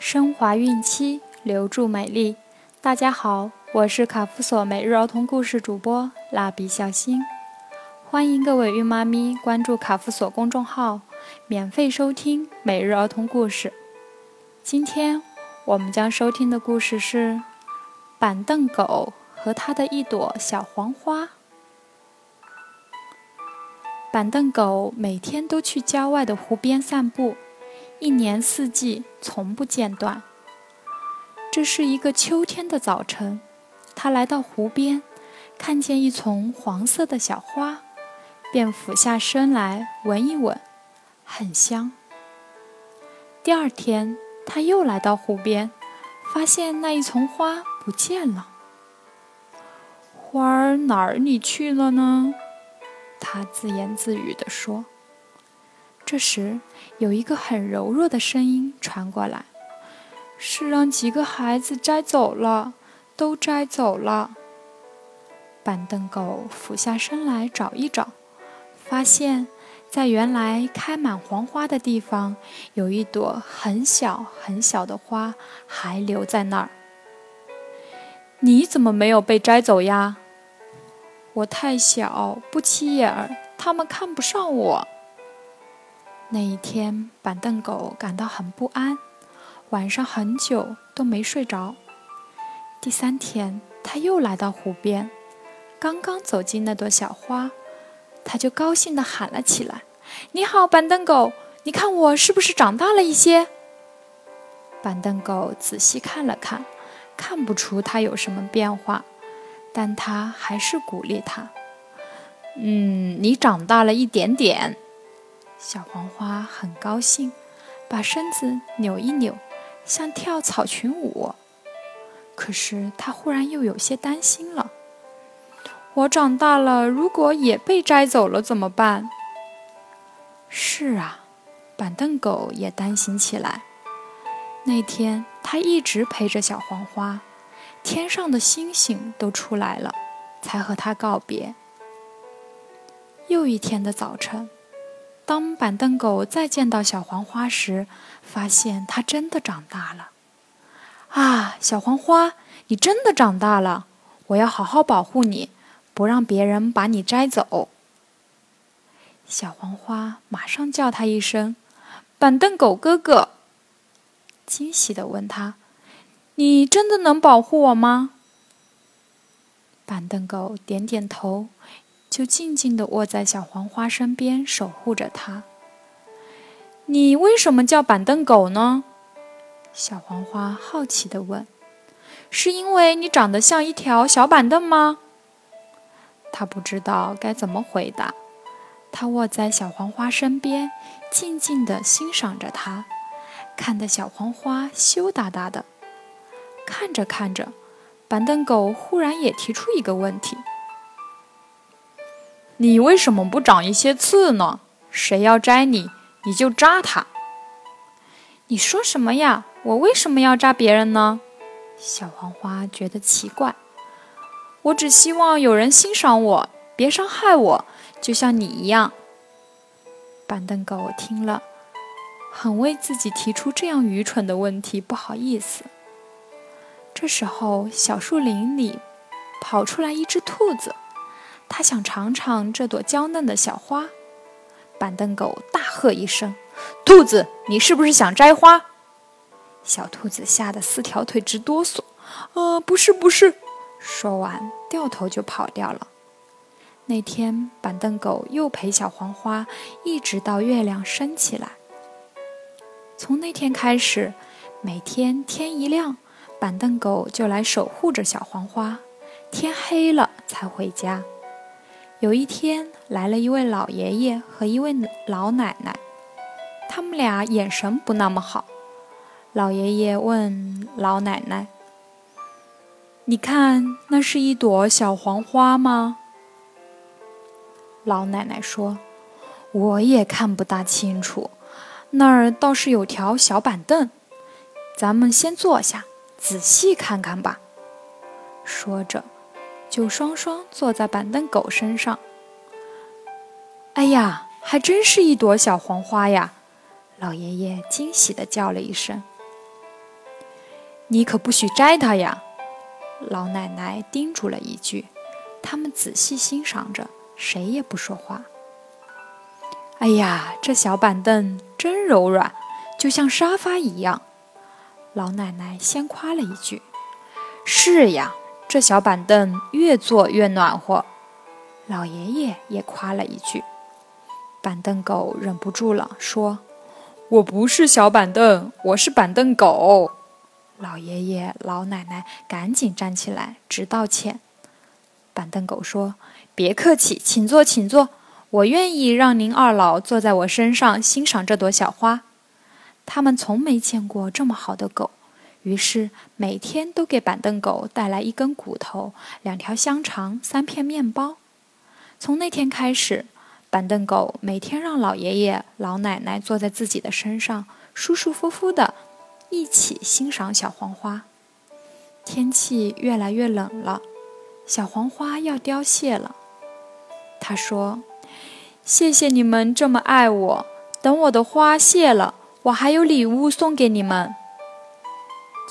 升华孕期，留住美丽。大家好，我是卡夫索每日儿童故事主播蜡笔小新，欢迎各位孕妈咪关注卡夫索公众号，免费收听每日儿童故事。今天我们将收听的故事是《板凳狗和它的一朵小黄花》。板凳狗每天都去郊外的湖边散步，一年四季从不间断。这是一个秋天的早晨，它来到湖边，看见一丛黄色的小花，便俯下身来闻一闻，很香。第二天，它又来到湖边，发现那一丛花不见了。花儿哪儿里去了呢？他自言自语地说。这时，有一个很柔弱的声音传过来：“是让几个孩子摘走了，都摘走了。”板凳狗俯下身来找一找，发现，在原来开满黄花的地方，有一朵很小很小的花还留在那儿。你怎么没有被摘走呀？我太小，不起眼儿，他们看不上我。那一天，板凳狗感到很不安，晚上很久都没睡着。第三天，它又来到湖边，刚刚走进那朵小花，它就高兴地喊了起来：“你好，板凳狗，你看我是不是长大了一些？”板凳狗仔细看了看，看不出它有什么变化。但他还是鼓励他：“嗯，你长大了一点点。”小黄花很高兴，把身子扭一扭，像跳草裙舞。可是它忽然又有些担心了：“我长大了，如果也被摘走了怎么办？”是啊，板凳狗也担心起来。那天，它一直陪着小黄花。天上的星星都出来了，才和它告别。又一天的早晨，当板凳狗再见到小黄花时，发现它真的长大了。啊，小黄花，你真的长大了！我要好好保护你，不让别人把你摘走。小黄花马上叫他一声“板凳狗哥哥”，惊喜地问他。你真的能保护我吗？板凳狗点点头，就静静地卧在小黄花身边，守护着它。你为什么叫板凳狗呢？小黄花好奇地问。是因为你长得像一条小板凳吗？他不知道该怎么回答。他卧在小黄花身边，静静地欣赏着它，看得小黄花羞答答的。看着看着，板凳狗忽然也提出一个问题：“你为什么不长一些刺呢？谁要摘你，你就扎他。”你说什么呀？我为什么要扎别人呢？小黄花觉得奇怪。我只希望有人欣赏我，别伤害我，就像你一样。板凳狗我听了，很为自己提出这样愚蠢的问题不好意思。这时候，小树林里跑出来一只兔子，他想尝尝这朵娇嫩的小花。板凳狗大喝一声：“兔子，你是不是想摘花？”小兔子吓得四条腿直哆嗦。“呃，不是，不是。”说完，掉头就跑掉了。那天，板凳狗又陪小黄花一直到月亮升起来。从那天开始，每天天一亮。板凳狗就来守护着小黄花，天黑了才回家。有一天，来了一位老爷爷和一位老奶奶，他们俩眼神不那么好。老爷爷问老奶奶：“你看，那是一朵小黄花吗？”老奶奶说：“我也看不大清楚，那儿倒是有条小板凳，咱们先坐下。”仔细看看吧，说着，就双双坐在板凳狗身上。哎呀，还真是一朵小黄花呀！老爷爷惊喜地叫了一声。你可不许摘它呀！”老奶奶叮嘱了一句。他们仔细欣赏着，谁也不说话。哎呀，这小板凳真柔软，就像沙发一样。老奶奶先夸了一句：“是呀，这小板凳越坐越暖和。”老爷爷也夸了一句。板凳狗忍不住了，说：“我不是小板凳，我是板凳狗。”老爷爷、老奶奶赶紧站起来，直道歉。板凳狗说：“别客气，请坐，请坐。我愿意让您二老坐在我身上，欣赏这朵小花。”他们从没见过这么好的狗，于是每天都给板凳狗带来一根骨头、两条香肠、三片面包。从那天开始，板凳狗每天让老爷爷、老奶奶坐在自己的身上，舒舒服服的，一起欣赏小黄花。天气越来越冷了。小黄花要凋谢了，他说：“谢谢你们这么爱我。等我的花谢了，我还有礼物送给你们。”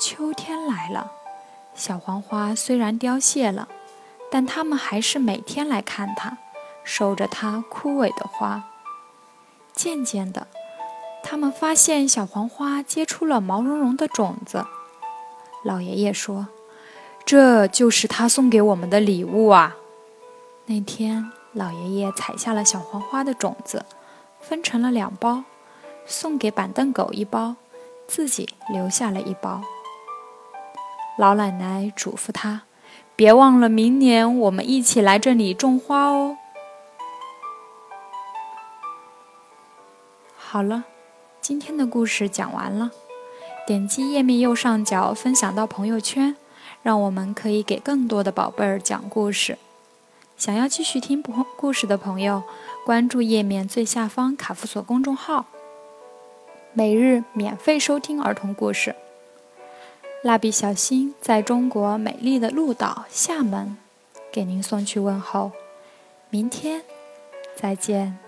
秋天来了，小黄花虽然凋谢了，但他们还是每天来看它，守着它枯萎的花。渐渐的，他们发现小黄花结出了毛茸茸的种子。老爷爷说。这就是他送给我们的礼物啊！那天，老爷爷采下了小黄花的种子，分成了两包，送给板凳狗一包，自己留下了一包。老奶奶嘱咐他：“别忘了明年我们一起来这里种花哦。”好了，今天的故事讲完了，点击页面右上角分享到朋友圈。让我们可以给更多的宝贝儿讲故事。想要继续听故事的朋友，关注页面最下方卡夫索公众号，每日免费收听儿童故事。蜡笔小新在中国美丽的鹭岛厦门，给您送去问候。明天再见。